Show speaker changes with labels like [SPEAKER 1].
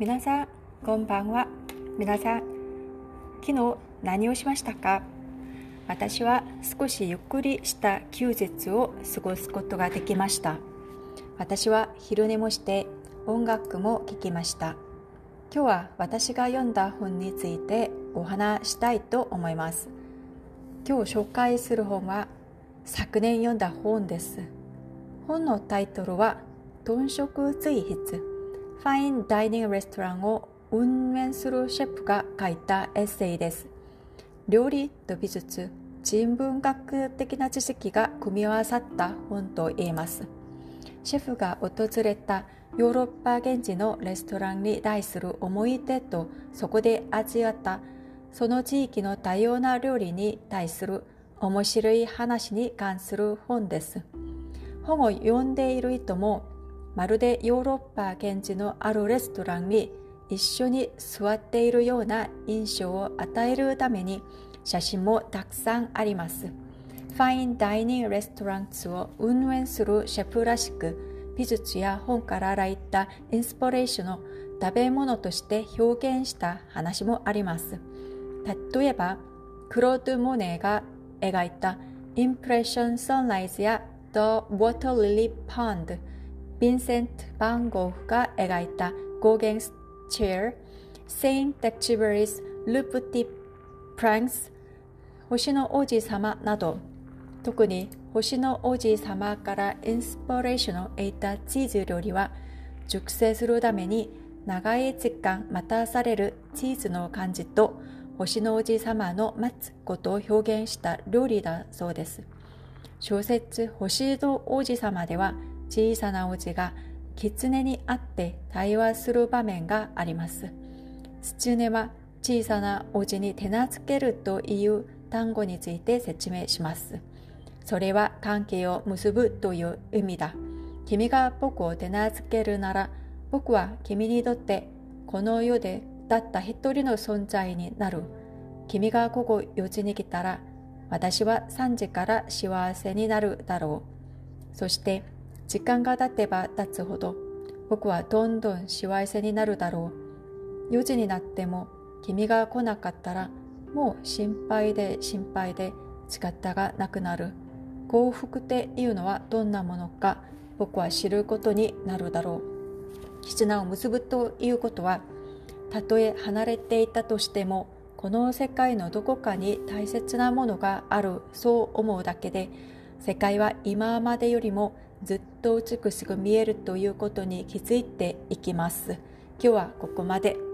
[SPEAKER 1] 皆さん、こんばんは。皆さん、昨日何をしましたか？私は少しゆっくりした休日を過ごすことができました。私は昼寝もして音楽も聴きました。今日は私が読んだ本についてお話したいと思います。今日紹介する本は昨年読んだ本です。本のタイトルは豚食追筆ファインダイニングレストランを運営するシェフが書いたエッセイです。料理と美術、人文学的な知識が組み合わさった本と言えます。シェフが訪れたヨーロッパ現地のレストランに対する思い出とそこで味わったその地域の多様な料理に対する面白い話に関する本です。本を読んでいる人もまるでヨーロッパ現地のあるレストランに一緒に座っているような印象を与えるために写真もたくさんあります。ファインダイニングレストランツを運営するシェフらしく美術や本から来たインスピレーションを食べ物として表現した話もあります。例えば、クロード・モネが描いた Impression Sunriseや The Water Lily Pond ヴィンセント・バン・ゴッホが描いた Gauguin's Chair、サン＝テグジュペリ、Le Petit Prince、星の王子様など、特に星の王子様からインスピレーションを得たチーズ料理は、熟成するために長い時間待たされるチーズの感じと、星の王子様の待つことを表現した料理だそうです。小説星の王子様では、小さな王子が狐に会って対話する場面があります。狐は小さな王子に手なずけるという単語について説明します。それは関係を結ぶという意味だ。君が僕を手なずけるなら、僕は君にとってこの世でたった一人の存在になる。君がここ4時に来たら、私は3時から幸せになるだろう。そして時間が経てば経つほど僕はどんどん幸せになるだろう。4時になっても君が来なかったらもう心配で心配で仕方がなくなる。幸福っていうのはどんなものか僕は知ることになるだろう。絆を結ぶということはたとえ離れていたとしてもこの世界のどこかに大切なものがあるそう思うだけで世界は今までよりもずっと美しく見えるということに気づいていきます。今日はここまで。